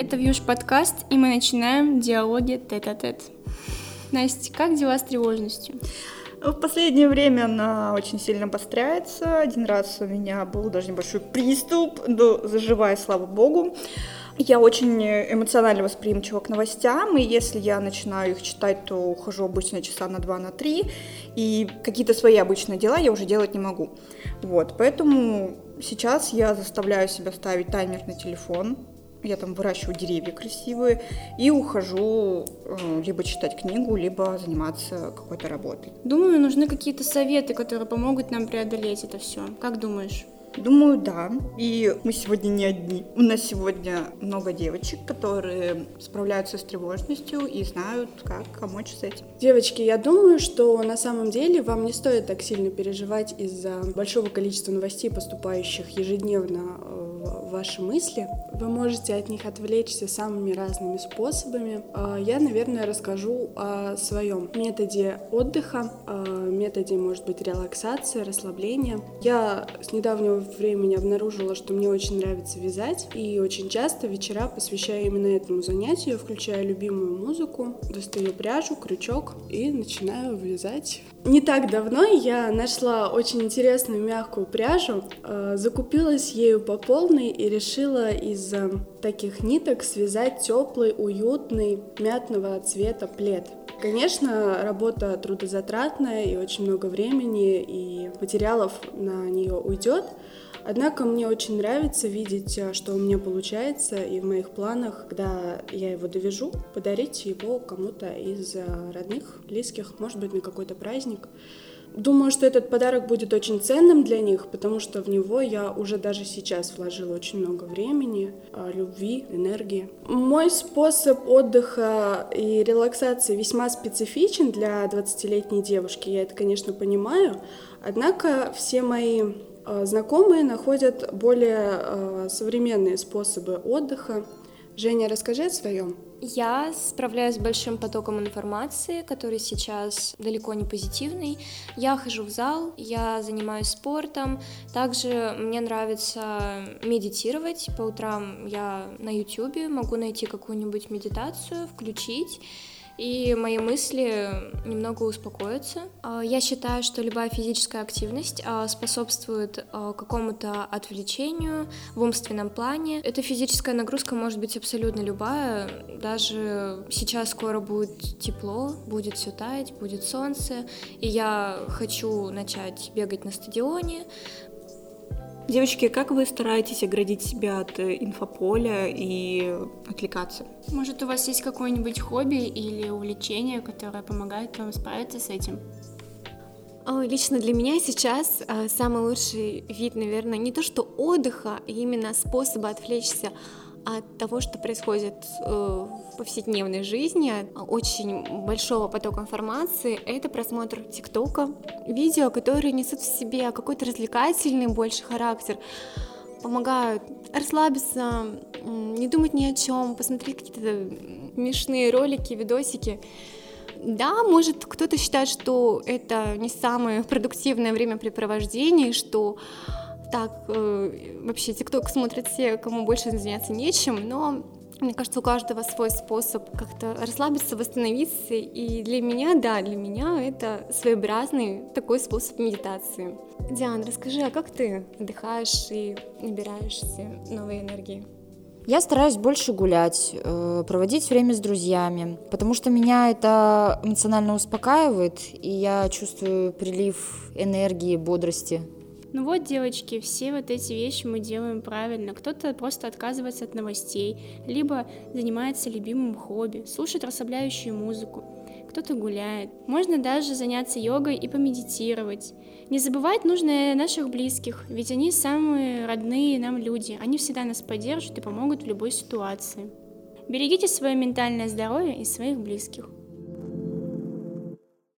Это Вьюш подкаст, и мы начинаем диалоги тет-а-тет. Настя, как дела с тревожностью? В последнее время она очень сильно обостряется. Один раз у меня был даже небольшой приступ, но заживая, слава богу. Я очень эмоционально восприимчива к новостям, и если я начинаю их читать, то ухожу обычно часа на два, на три, и какие-то свои обычные дела я уже делать не могу. Вот, поэтому сейчас я заставляю себя ставить таймер на телефон, я там выращиваю деревья красивые и ухожу э, либо читать книгу, либо заниматься какой-то работой. Думаю, нужны какие-то советы, которые помогут нам преодолеть это все. Как думаешь? Думаю, да. И мы сегодня не одни. У нас сегодня много девочек, которые справляются с тревожностью и знают, как помочь с этим. Девочки, я думаю, что на самом деле вам не стоит так сильно переживать из-за большого количества новостей, поступающих ежедневно э, ваши мысли. Вы можете от них отвлечься самыми разными способами. А, я, наверное, расскажу о своем методе отдыха, методе, может быть, релаксации, расслабления. Я с недавнего времени обнаружила, что мне очень нравится вязать, и очень часто вечера посвящаю именно этому занятию, включая любимую музыку, достаю пряжу, крючок и начинаю вязать. Не так давно я нашла очень интересную мягкую пряжу, а, закупилась ею по полной и решила из э, таких ниток связать теплый, уютный, мятного цвета плед. Конечно, работа трудозатратная и очень много времени и материалов на нее уйдет. Однако мне очень нравится видеть, э, что у меня получается, и в моих планах, когда я его довяжу, подарить его кому-то из э, родных, близких, может быть, на какой-то праздник. Думаю, что этот подарок будет очень ценным для них, потому что в него я уже даже сейчас вложила очень много времени, а, любви, энергии. Мой способ отдыха и релаксации весьма специфичен для 20-летней девушки, я это, конечно, понимаю, однако все мои а, знакомые находят более а, современные способы отдыха. Женя, расскажи о своем. Я справляюсь с большим потоком информации, который сейчас далеко не позитивный. Я хожу в зал, я занимаюсь спортом. Также мне нравится медитировать. По утрам я на YouTube могу найти какую-нибудь медитацию, включить и мои мысли немного успокоятся. А, я считаю, что любая физическая активность а, способствует а, какому-то отвлечению в умственном плане. Эта физическая нагрузка может быть абсолютно любая. Даже сейчас скоро будет тепло, будет все таять, будет солнце, и я хочу начать бегать на стадионе, Девочки, как вы стараетесь оградить себя от э, инфополя и отвлекаться? Может, у вас есть какое-нибудь хобби или увлечение, которое помогает вам справиться с этим? Лично для меня сейчас э, самый лучший вид, наверное, не то что отдыха, а именно способа отвлечься от того, что происходит э, в повседневной жизни, очень большого потока информации, это просмотр ТикТока, видео, которые несут в себе какой-то развлекательный больше характер, помогают расслабиться, не думать ни о чем, посмотреть какие-то смешные ролики, видосики. Да, может, кто-то считает, что это не самое продуктивное времяпрепровождение, что так, э, вообще ТикТок смотрят все, кому больше заняться нечем, но мне кажется, у каждого свой способ как-то расслабиться, восстановиться. И для меня, да, для меня это своеобразный такой способ медитации. Диана, расскажи, а как ты отдыхаешь и набираешься новой энергии? Я стараюсь больше гулять, э, проводить время с друзьями, потому что меня это эмоционально успокаивает, и я чувствую прилив энергии, бодрости. Ну вот, девочки, все вот эти вещи мы делаем правильно. Кто-то просто отказывается от новостей, либо занимается любимым хобби, слушает расслабляющую музыку, кто-то гуляет. Можно даже заняться йогой и помедитировать. Не забывать нужно наших близких, ведь они самые родные нам люди. Они всегда нас поддержат и помогут в любой ситуации. Берегите свое ментальное здоровье и своих близких.